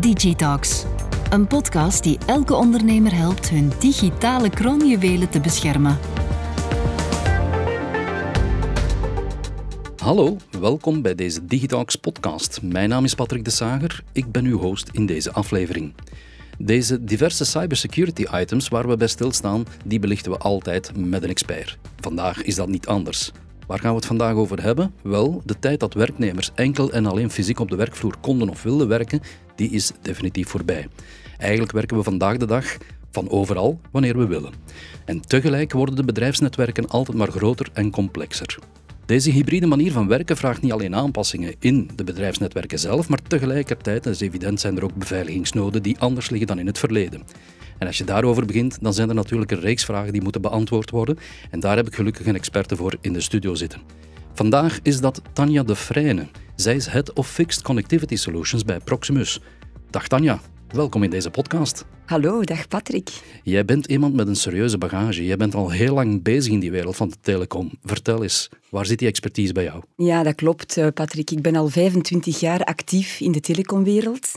Digitalks, een podcast die elke ondernemer helpt hun digitale kroonjuwelen te beschermen. Hallo, welkom bij deze Digitalks podcast. Mijn naam is Patrick de Sager, ik ben uw host in deze aflevering. Deze diverse cybersecurity items waar we bij stilstaan, die belichten we altijd met een expert. Vandaag is dat niet anders. Waar gaan we het vandaag over hebben? Wel, de tijd dat werknemers enkel en alleen fysiek op de werkvloer konden of wilden werken, die is definitief voorbij. Eigenlijk werken we vandaag de dag van overal wanneer we willen. En tegelijk worden de bedrijfsnetwerken altijd maar groter en complexer. Deze hybride manier van werken vraagt niet alleen aanpassingen in de bedrijfsnetwerken zelf, maar tegelijkertijd, dat is evident, zijn er ook beveiligingsnoden die anders liggen dan in het verleden. En als je daarover begint, dan zijn er natuurlijk een reeks vragen die moeten beantwoord worden. En daar heb ik gelukkig een experte voor in de studio zitten. Vandaag is dat Tanja de Vrijne. Zij is Head of Fixed Connectivity Solutions bij Proximus. Dag Tanja, welkom in deze podcast. Hallo, dag Patrick. Jij bent iemand met een serieuze bagage. Jij bent al heel lang bezig in die wereld van de telecom. Vertel eens, waar zit die expertise bij jou? Ja, dat klopt, eh, Patrick. Ik ben al 25 jaar actief in de telecomwereld.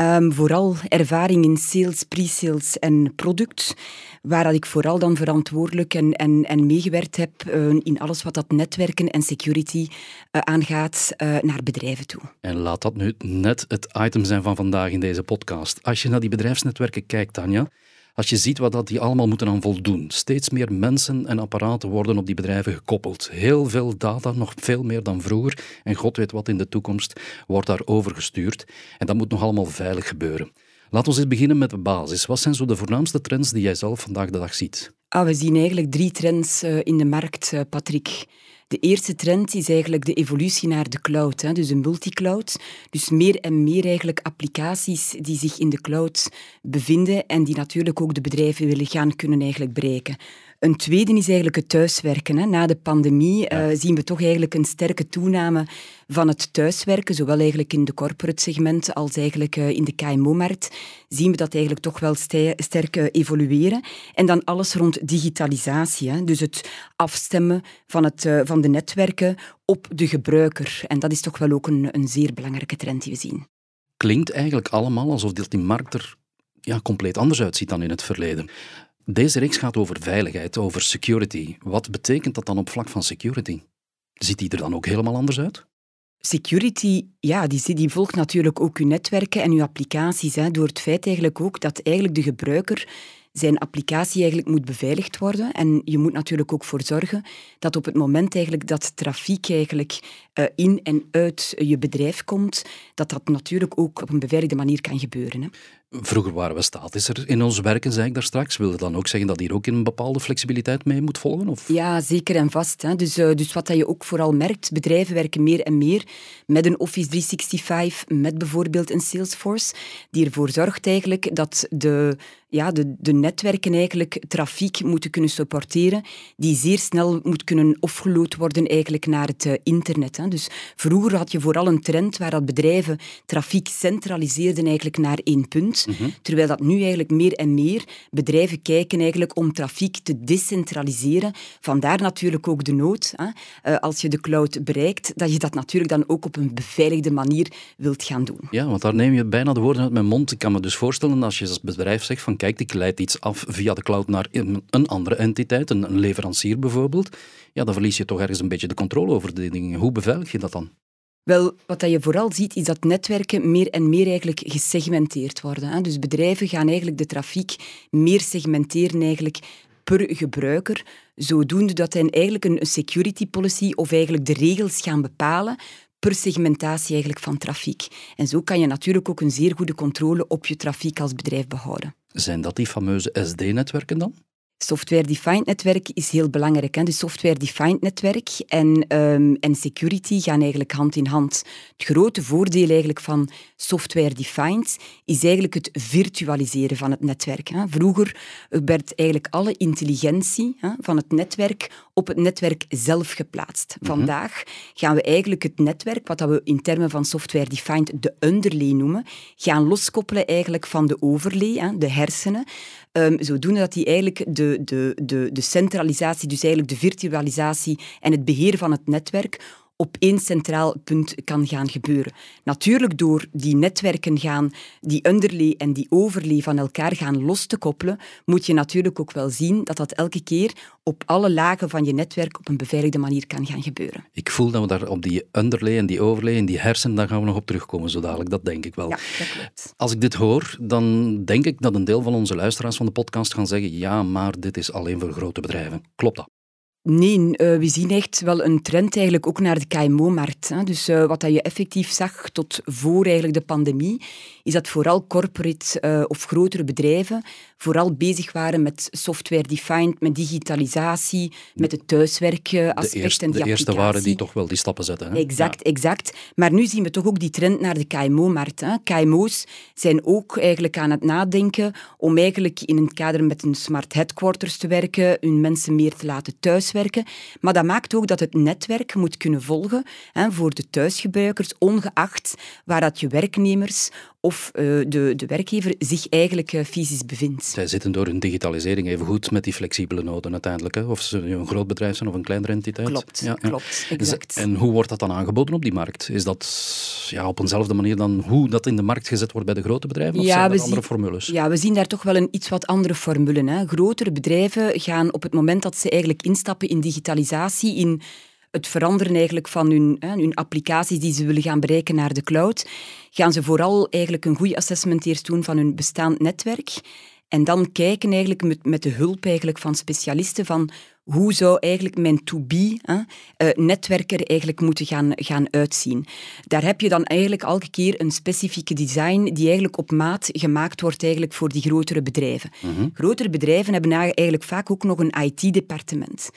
Um, vooral ervaring in sales, pre-sales en product, waar ik vooral dan verantwoordelijk en, en, en meegewerkt heb uh, in alles wat dat netwerken en security uh, aangaat uh, naar bedrijven toe. En laat dat nu net het item zijn van vandaag in deze podcast. Als je naar die bedrijfsnetwerken kijkt, Tanja, als je ziet wat dat die allemaal moeten aan voldoen. Steeds meer mensen en apparaten worden op die bedrijven gekoppeld. Heel veel data, nog veel meer dan vroeger. En god weet wat in de toekomst wordt daar overgestuurd. En dat moet nog allemaal veilig gebeuren. Laten we eens beginnen met de basis. Wat zijn zo de voornaamste trends die jij zelf vandaag de dag ziet? Ah, we zien eigenlijk drie trends uh, in de markt, uh, Patrick. De eerste trend is eigenlijk de evolutie naar de cloud, hè, dus een multicloud. Dus meer en meer eigenlijk applicaties die zich in de cloud bevinden en die natuurlijk ook de bedrijven willen gaan kunnen eigenlijk bereiken. Een tweede is eigenlijk het thuiswerken. Hè. Na de pandemie uh, zien we toch eigenlijk een sterke toename van het thuiswerken, zowel eigenlijk in de corporate segment als eigenlijk uh, in de KMO-markt, zien we dat eigenlijk toch wel sterk uh, evolueren. En dan alles rond digitalisatie, hè. dus het afstemmen van, het, van de netwerken op de gebruiker. En dat is toch wel ook een, een zeer belangrijke trend die we zien. Klinkt eigenlijk allemaal alsof die markt er ja, compleet anders uitziet dan in het verleden. Deze reeks gaat over veiligheid, over security. Wat betekent dat dan op vlak van security? Ziet die er dan ook helemaal anders uit? Security, ja, die, die volgt natuurlijk ook uw netwerken en uw applicaties. Hè, door het feit eigenlijk ook dat eigenlijk de gebruiker zijn applicatie eigenlijk moet beveiligd worden. En je moet natuurlijk ook voor zorgen dat op het moment eigenlijk dat trafiek eigenlijk uh, in en uit je bedrijf komt, dat dat natuurlijk ook op een beveiligde manier kan gebeuren. Hè. Vroeger waren we statischer in ons werken, zei ik daar straks. Wil dat dan ook zeggen dat hier ook een bepaalde flexibiliteit mee moet volgen? Of? Ja, zeker en vast. Hè. Dus, uh, dus wat je ook vooral merkt, bedrijven werken meer en meer met een Office 365, met bijvoorbeeld een Salesforce, die ervoor zorgt eigenlijk dat de, ja, de, de netwerken eigenlijk trafiek moeten kunnen supporteren, die zeer snel moet kunnen offgeload worden eigenlijk naar het uh, internet. Hè. Dus vroeger had je vooral een trend waar dat bedrijven trafiek centraliseerden eigenlijk naar één punt. Mhm. Terwijl dat nu eigenlijk meer en meer bedrijven kijken eigenlijk om trafiek te decentraliseren. Vandaar natuurlijk ook de nood, hè, uh, als je de cloud bereikt, dat je dat natuurlijk dan ook op een beveiligde manier wilt gaan doen. Ja, want daar neem je bijna de woorden uit mijn mond. Ik kan me dus voorstellen als je als bedrijf zegt van kijk, ik leid iets af via de cloud naar een andere entiteit, een leverancier bijvoorbeeld, ja, dan verlies je toch ergens een beetje de controle over die dingen. Hoe beveilig je dat dan? Wel, wat je vooral ziet, is dat netwerken meer en meer eigenlijk gesegmenteerd worden. Dus bedrijven gaan eigenlijk de trafiek meer segmenteren eigenlijk per gebruiker, zodoende dat hen eigenlijk een security policy of eigenlijk de regels gaan bepalen per segmentatie eigenlijk van trafiek. En zo kan je natuurlijk ook een zeer goede controle op je trafiek als bedrijf behouden. Zijn dat die fameuze SD-netwerken dan? Software-defined netwerk is heel belangrijk. Hè? Dus software-defined netwerk en, um, en security gaan eigenlijk hand in hand. Het grote voordeel eigenlijk van software-defined is eigenlijk het virtualiseren van het netwerk. Hè? Vroeger werd eigenlijk alle intelligentie hè, van het netwerk op het netwerk zelf geplaatst. Mhm. Vandaag gaan we eigenlijk het netwerk, wat we in termen van software-defined de underlay noemen, gaan loskoppelen eigenlijk van de overlay, hè, de hersenen, um, zodoende dat die eigenlijk de, de, de, de centralisatie, dus eigenlijk de virtualisatie en het beheer van het netwerk op één centraal punt kan gaan gebeuren. Natuurlijk door die netwerken gaan, die underlay en die overlay van elkaar gaan los te koppelen, moet je natuurlijk ook wel zien dat dat elke keer op alle lagen van je netwerk op een beveiligde manier kan gaan gebeuren. Ik voel dat we daar op die underlay en die overlay en die hersen, daar gaan we nog op terugkomen zo dadelijk, dat denk ik wel. Ja, dat. Als ik dit hoor, dan denk ik dat een deel van onze luisteraars van de podcast gaan zeggen ja, maar dit is alleen voor grote bedrijven. Klopt dat? Nee, eh, we zien echt wel een trend eigenlijk ook naar de KMO-markt. Dus uh, wat dat je effectief zag tot voor eigenlijk de pandemie, is dat vooral corporate uh, of grotere bedrijven vooral bezig waren met software-defined, met digitalisatie, met het thuiswerkaspect de eerste, en die De eerste waren die toch wel die stappen zetten. Hè? Exact, ja. exact. Maar nu zien we toch ook die trend naar de KMO-markt. KMO's zijn ook eigenlijk aan het nadenken om eigenlijk in het kader met een smart headquarters te werken, hun mensen meer te laten Maar dat maakt ook dat het netwerk moet kunnen volgen hè, voor de thuisgebruikers, ongeacht waar dat je werknemers of uh, de, de werkgever zich eigenlijk uh, fysisch bevindt. Zij zitten door hun digitalisering even goed met die flexibele noden uiteindelijk. Hè? Of ze een groot bedrijf zijn of een kleinere entiteit. Klopt, ja, klopt, exact. En hoe wordt dat dan aangeboden op die markt? Is dat ja, op eenzelfde manier dan hoe dat in de markt gezet wordt bij de grote bedrijven? Of ja, zijn dat andere zien, formules? Ja, we zien daar toch wel een iets wat andere formule. Hè. Grotere bedrijven gaan op het moment dat ze eigenlijk instappen in digitalisatie, in het veranderen eigenlijk van hun, hun applicaties die ze willen gaan bereiken naar de cloud, gaan ze vooral eigenlijk een goed assessment eerst doen van hun bestaand netwerk. En dan kijken eigenlijk met, met de hulp eigenlijk van specialisten van hoe zou eigenlijk mijn to-be uh, netwerker eigenlijk moeten gaan, gaan uitzien. Daar heb je dan eigenlijk elke keer een specifieke design die eigenlijk op maat gemaakt wordt eigenlijk voor die grotere bedrijven. Mhm. Grotere bedrijven hebben eigenlijk vaak ook nog een IT-departement.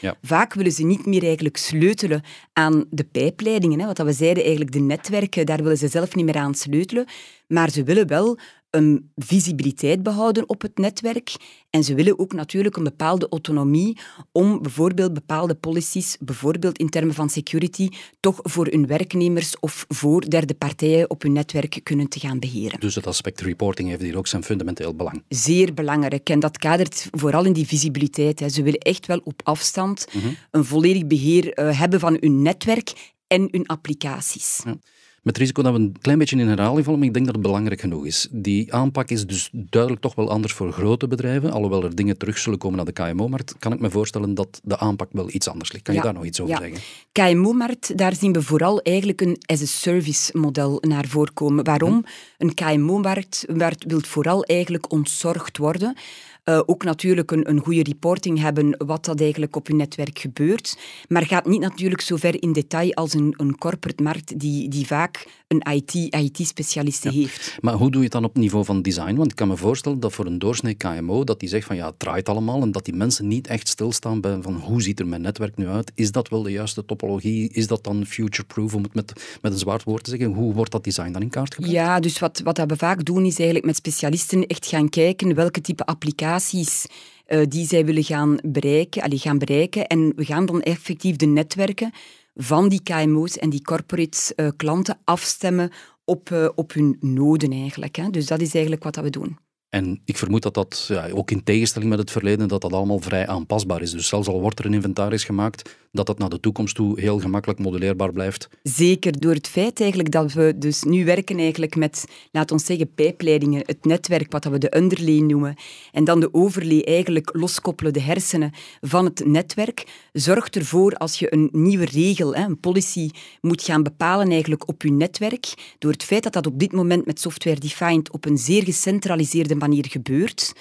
Ja. Vaak willen ze niet meer eigenlijk sleutelen aan de pijpleidingen. Hè, wat we zeiden, eigenlijk de netwerken, daar willen ze zelf niet meer aan sleutelen. Maar ze willen wel een visibiliteit behouden op het netwerk. En ze willen ook natuurlijk een bepaalde autonomie om bijvoorbeeld bepaalde policies, bijvoorbeeld in termen van security, toch voor hun werknemers of voor derde partijen op hun netwerk kunnen te gaan beheren. Dus het aspect reporting heeft hier ook zijn fundamenteel belang. Zeer belangrijk. En dat kadert vooral in die visibiliteit. Hè. Ze willen echt wel op afstand Mhm. een volledig beheer uh, hebben van hun netwerk en hun applicaties. Ja. Met het risico dat we een klein beetje in herhaling vallen, maar ik denk dat het belangrijk genoeg is. Die aanpak is dus duidelijk toch wel anders voor grote bedrijven. Alhoewel er dingen terug zullen komen naar de KMO-markt, kan ik me voorstellen dat de aanpak wel iets anders ligt. Kan Ja, je daar nog iets over ja. zeggen? KMO-markt, daar zien we vooral eigenlijk een as-a-service model naar voren komen. Waarom? Een KMO-markt markt wil vooral eigenlijk ontzorgd worden. Uh, ook natuurlijk een, een goede reporting hebben wat dat eigenlijk op je netwerk gebeurt. Maar gaat niet natuurlijk zo ver in detail als een, een corporate markt die, die vaak een IT-specialiste heeft. Maar hoe doe je het dan op niveau van design? Want ik kan me voorstellen dat voor een doorsnee KMO, dat die zegt van ja, het draait allemaal en dat die mensen niet echt stilstaan bij van hoe ziet er mijn netwerk nu uit? Is dat wel de juiste topologie? Is dat dan future-proof, om het met, met een zwaard woord te zeggen? Hoe wordt dat design dan in kaart gebracht? Ja, dus wat, wat we vaak doen is eigenlijk met specialisten echt gaan kijken welke type applicaties uh, die zij willen gaan bereiken, allee, gaan bereiken. En we gaan dan effectief de netwerken van die KMO's en die corporate uh, klanten afstemmen op, uh, op hun noden eigenlijk. Hè. Dus dat is eigenlijk wat dat we doen. En ik vermoed dat dat, ja, ook in tegenstelling met het verleden, dat dat allemaal vrij aanpasbaar is. Dus zelfs al wordt er een inventaris gemaakt, dat dat naar de toekomst toe heel gemakkelijk modelleerbaar blijft. Zeker, door het feit eigenlijk dat we dus nu werken eigenlijk met, laat ons zeggen, pijpleidingen, het netwerk, wat we de underlay noemen, en dan de overlay eigenlijk loskoppelen, de hersenen van het netwerk, zorgt ervoor als je een nieuwe regel, een policy, moet gaan bepalen eigenlijk op je netwerk, door het feit dat dat op dit moment met software-defined op een zeer gecentraliseerde manier gebeurt,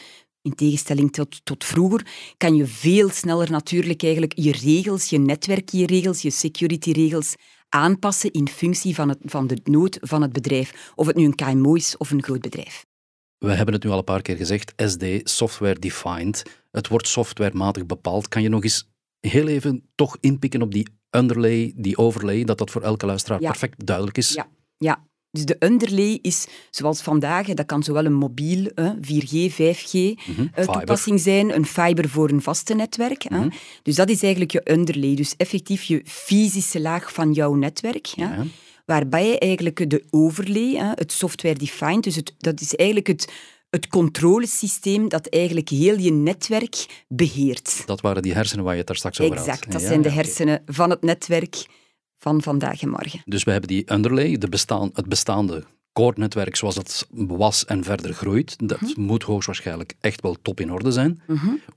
in tegenstelling tot, tot vroeger, kan je veel sneller natuurlijk eigenlijk je regels, je netwerk, je regels, je security-regels aanpassen in functie van, het, van de nood van het bedrijf. Of het nu een KMO is of een groot bedrijf. We hebben het nu al een paar keer gezegd, SD, software defined. Het wordt softwarematig bepaald. Kan je nog eens heel even toch inpikken op die underlay, die overlay, dat dat voor elke luisteraar Ja. perfect duidelijk is? Ja, ja. Dus de underlay is, zoals vandaag, dat kan zowel een mobiel, hè, 4G, 5G Mhm. eh, toepassing zijn, een fiber voor een vaste netwerk. Mhm. Dus dat is eigenlijk je underlay, dus effectief je fysische laag van jouw netwerk. Ja. Waarbij je eigenlijk de overlay, het software-defined, dus het, dat is eigenlijk het, het controlesysteem dat eigenlijk heel je netwerk beheert. Dat waren die hersenen waar je het daar straks over had. Exact, dat Ja, zijn de ja, hersenen van het netwerk van vandaag en morgen. Dus we hebben die underlay, de bestaan, het bestaande core-netwerk zoals het was en verder groeit. Dat Mhm. moet hoogstwaarschijnlijk echt wel top in orde zijn,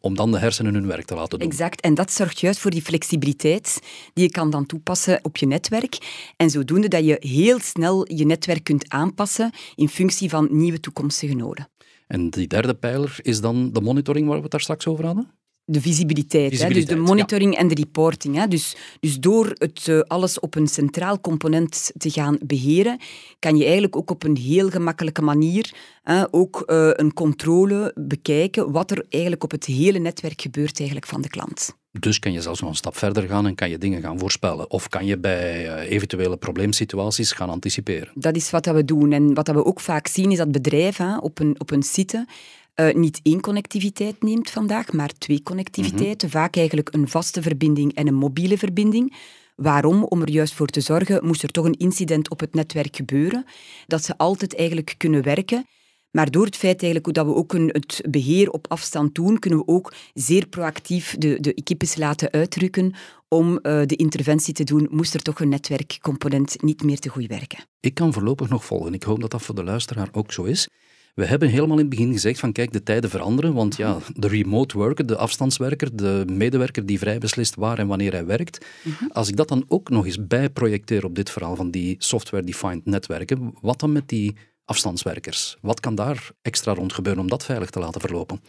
om dan de hersenen hun werk te laten doen. Exact. En dat zorgt juist voor die flexibiliteit die je kan dan toepassen op je netwerk. En zodoende dat je heel snel je netwerk kunt aanpassen in functie van nieuwe toekomstige noden. En die derde pijler is dan de monitoring waar we het daar straks over hadden? De visibiliteit, Hè? dus de monitoring en de reporting. Hè? Dus, dus door het eh, alles op een centraal component te gaan beheren, kan je eigenlijk ook op een heel gemakkelijke manier hè, ook eh, een controle bekijken wat er eigenlijk op het hele netwerk gebeurt eigenlijk van de klant. Dus kan je zelfs nog een stap verder gaan en kan je dingen gaan voorspellen. Of kan je bij eh, eventuele probleemsituaties gaan anticiperen. Dat is wat we doen. En wat we ook vaak zien, is dat bedrijven op een, op een site eh, niet één connectiviteit neemt vandaag, maar twee connectiviteiten. Vaak eigenlijk een vaste verbinding en een mobiele verbinding. Waarom? Om er juist voor te zorgen, moest er toch een incident op het netwerk gebeuren, dat ze altijd eigenlijk kunnen werken. Maar door het feit eigenlijk dat we ook een, het beheer op afstand doen, kunnen we ook zeer proactief de, de equipes laten uitrukken om eh, de interventie te doen, moest er toch een netwerkcomponent niet meer te goed werken. Ik kan voorlopig nog volgen. Ik hoop dat dat voor de luisteraar ook zo is. We hebben helemaal in het begin gezegd van kijk, de tijden veranderen, want ja, de remote worker, de afstandswerker, de medewerker die vrij beslist waar en wanneer hij werkt, als ik dat dan ook nog eens bijprojecteer op dit verhaal van die software-defined netwerken, wat dan met die afstandswerkers? Wat kan daar extra rond gebeuren om dat veilig te laten verlopen?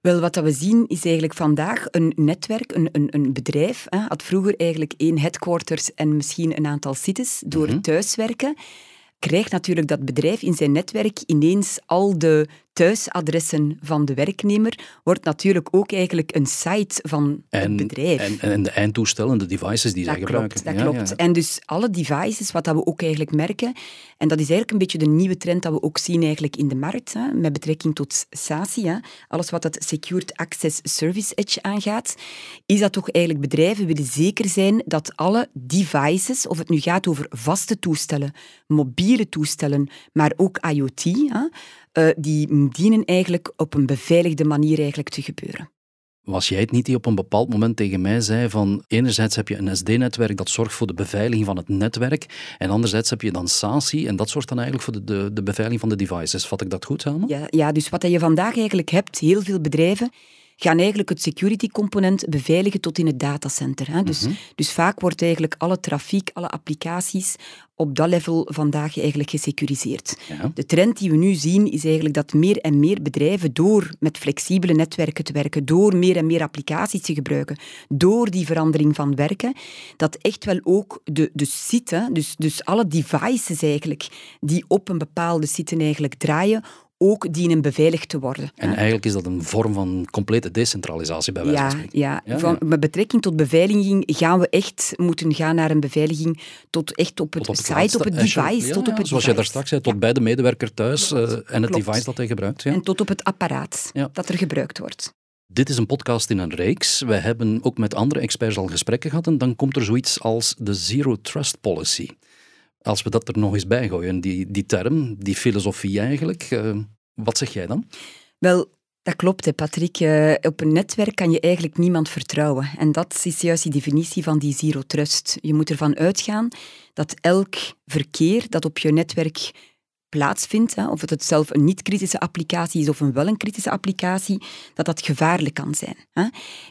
Wel, wat dat we zien is eigenlijk vandaag een netwerk, een, een, een bedrijf. Hè, had vroeger eigenlijk één headquarters en misschien een aantal sites. Door Mhm. thuiswerken krijgt natuurlijk dat bedrijf in zijn netwerk ineens al de thuisadressen van de werknemer. Wordt natuurlijk ook eigenlijk een site van het bedrijf. En, en de eindtoestellen, de devices die Dat zij gebruiken. klopt, dat Ja, klopt. ja. En dus alle devices, wat dat we ook eigenlijk merken, en dat is eigenlijk een beetje de nieuwe trend dat we ook zien eigenlijk in de markt, hè, met betrekking tot SASI, hè, alles wat het Secured Access Service Edge aangaat, is dat toch eigenlijk bedrijven willen zeker zijn dat alle devices, of het nu gaat over vaste toestellen, mobiele toestellen, maar ook IoT, hè, eh, die dienen eigenlijk op een beveiligde manier eigenlijk te gebeuren. Was jij het niet die op een bepaald moment tegen mij zei van enerzijds heb je een SD-netwerk dat zorgt voor de beveiliging van het netwerk en anderzijds heb je dan SASI en dat zorgt dan eigenlijk voor de, de, de beveiliging van de devices. Vat ik dat goed samen? Ja, ja, dus wat je vandaag eigenlijk hebt, heel veel bedrijven gaan eigenlijk het security component beveiligen tot in het datacenter. Hè. Dus, dus vaak wordt eigenlijk alle trafiek, alle applicaties op dat level vandaag eigenlijk gesecuriseerd. Ja. De trend die we nu zien is eigenlijk dat meer en meer bedrijven door met flexibele netwerken te werken, door meer en meer applicaties te gebruiken, door die verandering van werken, dat echt wel ook de, de site, dus, dus alle devices eigenlijk die op een bepaalde site eigenlijk draaien, ook dienen beveiligd te worden. En eigenlijk is dat een vorm van complete decentralisatie bij wijze van spreken. ja. Ja, Van, met betrekking tot beveiliging gaan we echt moeten gaan naar een beveiliging tot echt op het Tot op site, laatste op het device, tot op het Zoals jij daar straks zei, tot bij de medewerker thuis eh, en het Klopt. device dat hij gebruikt. Ja. En tot op het apparaat dat er gebruikt wordt. Dit is een podcast in een reeks. We hebben ook met andere experts al gesprekken gehad en dan komt er zoiets als de Zero Trust Policy. Als we dat er nog eens bij gooien, die, die term, die filosofie eigenlijk, eh, wat zeg jij dan? Wel, dat klopt, hè, Patrick. Eh, op een netwerk kan je eigenlijk niemand vertrouwen. En dat is juist die definitie van die zero trust. Je moet ervan uitgaan dat elk verkeer dat op je netwerk plaatsvindt, of het het zelf een niet-kritische applicatie is of een wel een kritische applicatie, dat dat gevaarlijk kan zijn.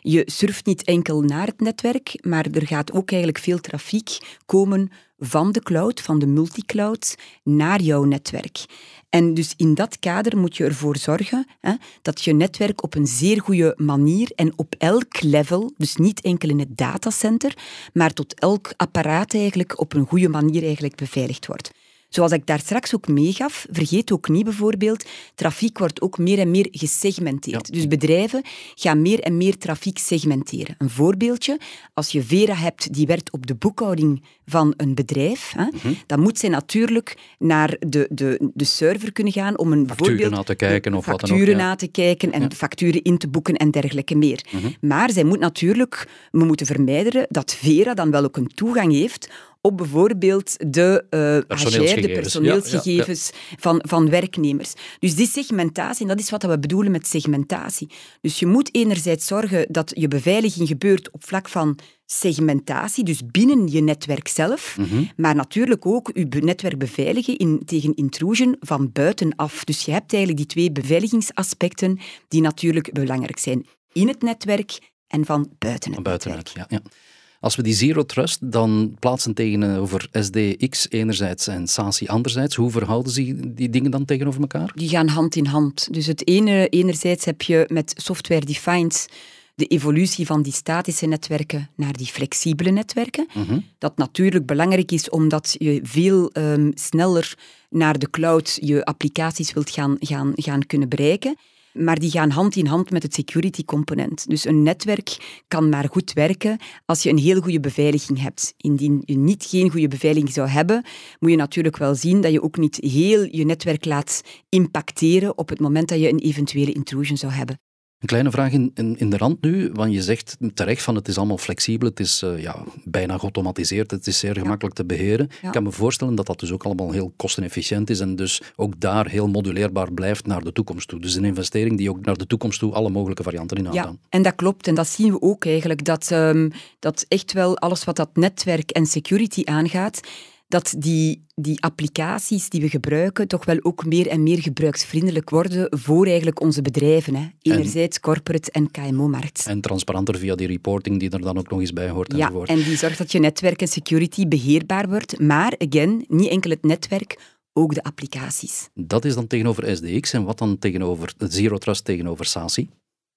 Je surft niet enkel naar het netwerk, maar er gaat ook eigenlijk veel trafiek komen van de cloud, van de multicloud, naar jouw netwerk. En dus in dat kader moet je ervoor zorgen hè, dat je netwerk op een zeer goede manier en op elk level, dus niet enkel in het datacenter, maar tot elk apparaat eigenlijk op een goede manier eigenlijk beveiligd wordt. Zoals ik daar straks ook meegaf, vergeet ook niet bijvoorbeeld, trafiek wordt ook meer en meer gesegmenteerd. Ja. Dus bedrijven gaan meer en meer trafiek segmenteren. Een voorbeeldje, als je Vera hebt die werkt op de boekhouding van een bedrijf, hè, Mhm. dan moet zij natuurlijk naar de, de, de server kunnen gaan om een Facturen na te kijken of wat dan ook, facturen ja. na te kijken en facturen in te boeken en dergelijke meer. Mhm. Maar zij moet natuurlijk, we moeten vermijden dat Vera dan wel ook een toegang heeft op bijvoorbeeld de uh, personeelsgegevens, de personeelsgegevens Van, van werknemers. Dus die segmentatie, en dat is wat we bedoelen met segmentatie. Dus je moet enerzijds zorgen dat je beveiliging gebeurt op vlak van segmentatie, dus binnen je netwerk zelf, Mhm. maar natuurlijk ook je netwerk beveiligen in, tegen intrusion van buitenaf. Dus je hebt eigenlijk die twee beveiligingsaspecten die natuurlijk belangrijk zijn. In het netwerk en van buiten het Van netwerk. ja, ja. Als we die zero trust dan plaatsen tegenover SDX enerzijds en SASI anderzijds, hoe verhouden zich die dingen dan tegenover elkaar? Die gaan hand in hand. Dus het ene, enerzijds heb je met software-defined de evolutie van die statische netwerken naar die flexibele netwerken. Mhm. Dat natuurlijk belangrijk is omdat je veel ehm, sneller naar de cloud je applicaties wilt gaan, gaan, gaan kunnen bereiken. Maar die gaan hand in hand met het security component. Dus een netwerk kan maar goed werken als je een heel goede beveiliging hebt. Indien je niet geen goede beveiliging zou hebben, moet je natuurlijk wel zien dat je ook niet heel je netwerk laat impacteren op het moment dat je een eventuele intrusion zou hebben. Een kleine vraag in, in, in de rand nu, want je zegt terecht van het is allemaal flexibel, het is eh, ja, bijna geautomatiseerd, het is zeer gemakkelijk te beheren. Ja. Ik kan me voorstellen dat dat dus ook allemaal heel kostenefficiënt is en dus ook daar heel moduleerbaar blijft naar de toekomst toe. Dus een investering die ook naar de toekomst toe alle mogelijke varianten inhoudt. Ja, en dat klopt. En dat zien we ook eigenlijk. Dat, ehm, dat echt wel alles wat dat netwerk en security aangaat, dat die, die applicaties die we gebruiken toch wel ook meer en meer gebruiksvriendelijk worden voor eigenlijk onze bedrijven. Hè. Enerzijds corporate en KMO-markt. En transparanter via die reporting die er dan ook nog eens bij hoort Ja, enzovoort. en die zorgt dat je netwerk en security beheerbaar wordt. Maar, again, niet enkel het netwerk, ook de applicaties. Dat is dan tegenover SDX en wat dan tegenover Zero Trust tegenover SASI?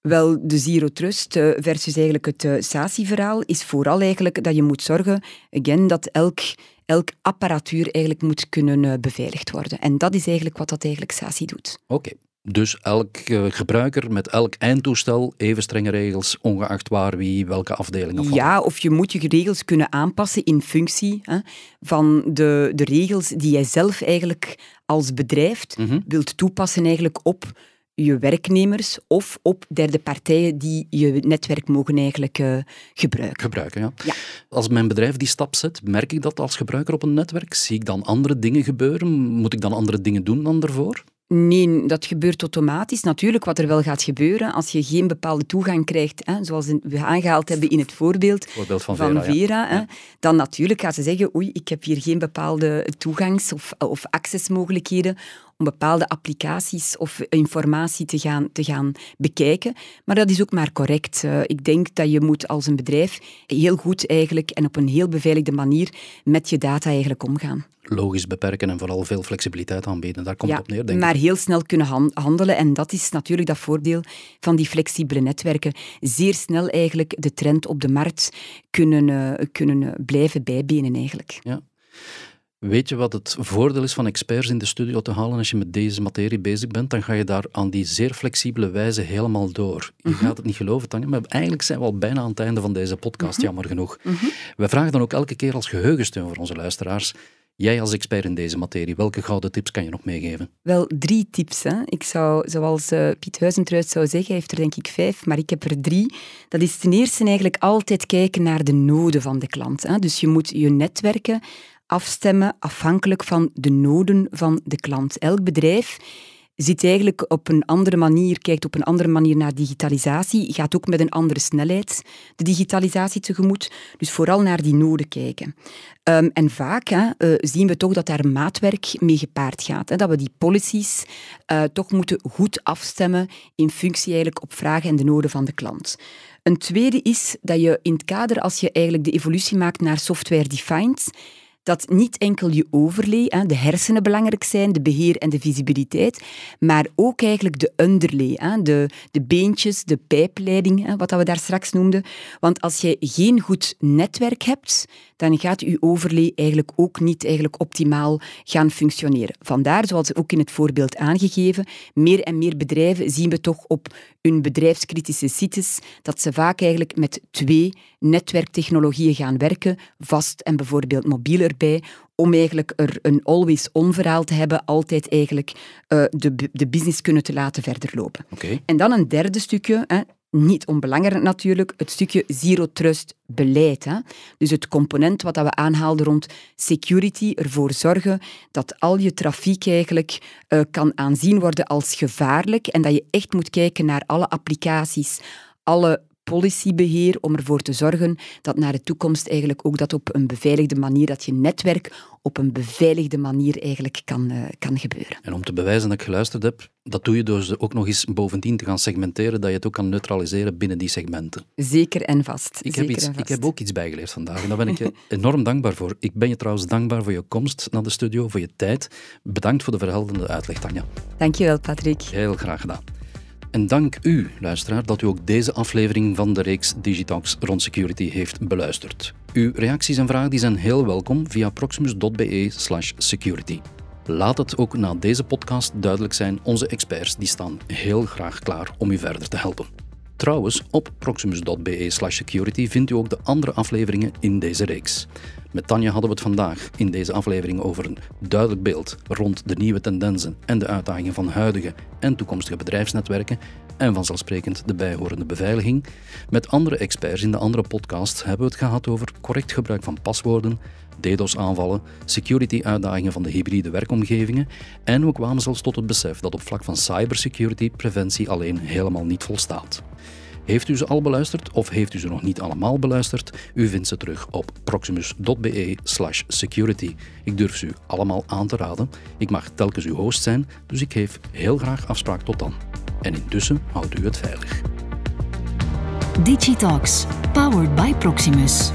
Wel, de Zero Trust eh, versus eigenlijk het eh, SASI-verhaal is vooral eigenlijk dat je moet zorgen, again, dat elk, elk apparatuur eigenlijk moet kunnen eh, beveiligd worden. En dat is eigenlijk wat dat eigenlijk SASI doet. Oké. Dus elk eh, gebruiker met elk eindtoestel even strenge regels, ongeacht waar wie welke afdeling afvalt. Ja, of je moet je regels kunnen aanpassen in functie hè, van de, de regels die jij zelf eigenlijk als bedrijf Mhm. wilt toepassen eigenlijk op je werknemers of op derde partijen die je netwerk mogen eigenlijk eh, gebruiken. gebruiken. Ja. Ja. Als mijn bedrijf die stap zet, merk ik dat als gebruiker op een netwerk? Zie ik dan andere dingen gebeuren? Moet ik dan andere dingen doen dan daarvoor? Nee, dat gebeurt automatisch. Natuurlijk, wat er wel gaat gebeuren als je geen bepaalde toegang krijgt, hè, zoals we aangehaald hebben in het voorbeeld Voorbeeld van van Vera. ja. Hè, dan natuurlijk gaat ze zeggen, oei, ik heb hier geen bepaalde toegangs- of, of accessmogelijkheden om bepaalde applicaties of informatie te gaan, te gaan bekijken. Maar dat is ook maar correct. Eh, ik denk dat je moet als een bedrijf heel goed eigenlijk en op een heel beveiligde manier met je data eigenlijk omgaan. Logisch beperken en vooral veel flexibiliteit aanbieden. Daar komt het op neer, denk maar ik. heel snel kunnen han- handelen. En dat is natuurlijk dat voordeel van die flexibele netwerken. Zeer snel eigenlijk de trend op de markt kunnen, eh, kunnen eh, blijven bijbenen eigenlijk. Weet je wat het voordeel is van experts in de studio te halen als je met deze materie bezig bent? Dan ga je daar aan die zeer flexibele wijze helemaal door. Je Mhm. gaat het niet geloven, Tanja, maar eigenlijk zijn we al bijna aan het einde van deze podcast, Mhm. jammer genoeg. We vragen dan ook elke keer als geheugensteun voor onze luisteraars. Jij als expert in deze materie, welke gouden tips kan je nog meegeven? Wel, drie tips. Hè. Ik zou, zoals eh, Piet Huizentruid zou zeggen, hij heeft er denk ik vijf, maar ik heb er drie. Dat is ten eerste eigenlijk altijd kijken naar de noden van de klant. Hè. Dus je moet je netwerken afstemmen afhankelijk van de noden van de klant. Elk bedrijf zit eigenlijk op een andere manier, kijkt op een andere manier naar digitalisatie, gaat ook met een andere snelheid de digitalisatie tegemoet. Dus vooral naar die noden kijken. Ehm, en vaak hè, eh, zien we toch dat daar maatwerk mee gepaard gaat. Hè, dat we die policies eh, toch moeten goed afstemmen in functie eigenlijk op vragen en de noden van de klant. Een tweede is dat je in het kader, als je eigenlijk de evolutie maakt naar software-defined, dat niet enkel je overlay, de hersenen belangrijk zijn, de beheer en de visibiliteit, maar ook eigenlijk de underlay, de, de beentjes, de pijpleiding, wat dat we daar straks noemden. Want als je geen goed netwerk hebt, dan gaat je overlay eigenlijk ook niet eigenlijk optimaal gaan functioneren. Vandaar, zoals ook in het voorbeeld aangegeven, meer en meer bedrijven zien we toch op hun bedrijfskritische sites dat ze vaak eigenlijk met twee netwerktechnologieën gaan werken, vast en bijvoorbeeld mobiel erbij, om eigenlijk er een always-on verhaal te hebben, altijd eigenlijk eh, de, de business kunnen te laten verder lopen. Oké. En dan een derde stukje, hè, niet onbelangrijk natuurlijk, het stukje zero trust beleid. Hè? Dus het component wat we aanhaalden rond security, ervoor zorgen dat al je trafiek eigenlijk uh, kan aanzien worden als gevaarlijk en dat je echt moet kijken naar alle applicaties, alle policybeheer om ervoor te zorgen dat naar de toekomst eigenlijk ook dat op een beveiligde manier, dat je netwerk op een beveiligde manier eigenlijk kan, uh, kan gebeuren. En om te bewijzen dat ik geluisterd heb, dat doe je door ze ook nog eens bovendien te gaan segmenteren, dat je het ook kan neutraliseren binnen die segmenten. Zeker en vast. Ik, heb, iets, vast. ik heb ook iets bijgeleerd vandaag en daar ben ik je enorm dankbaar voor. Ik ben je trouwens dankbaar voor je komst naar de studio, voor je tijd. Bedankt voor de verhelderende uitleg, Tanja. Dankjewel, Patrick. Heel graag gedaan. En dank u, luisteraar, dat u ook deze aflevering van de reeks Digitalks rond security heeft beluisterd. Uw reacties en vragen die zijn heel welkom via proximus.be/security. Laat het ook na deze podcast duidelijk zijn, onze experts die staan heel graag klaar om u verder te helpen. Trouwens, op proximus.be/security vindt u ook de andere afleveringen in deze reeks. Met Tanja hadden we het vandaag in deze aflevering over een duidelijk beeld rond de nieuwe tendensen en de uitdagingen van huidige en toekomstige bedrijfsnetwerken en vanzelfsprekend de bijhorende beveiliging. Met andere experts in de andere podcast hebben we het gehad over correct gebruik van paswoorden, DDoS-aanvallen, security-uitdagingen van de hybride werkomgevingen en we kwamen zelfs tot het besef dat op vlak van cybersecurity preventie alleen helemaal niet volstaat. Heeft u ze al beluisterd of heeft u ze nog niet allemaal beluisterd? U vindt ze terug op proximus.be/security. Ik durf ze u allemaal aan te raden. Ik mag telkens uw host zijn, dus ik geef heel graag afspraak tot dan. En intussen houdt u het veilig. Digitalks, powered by Proximus.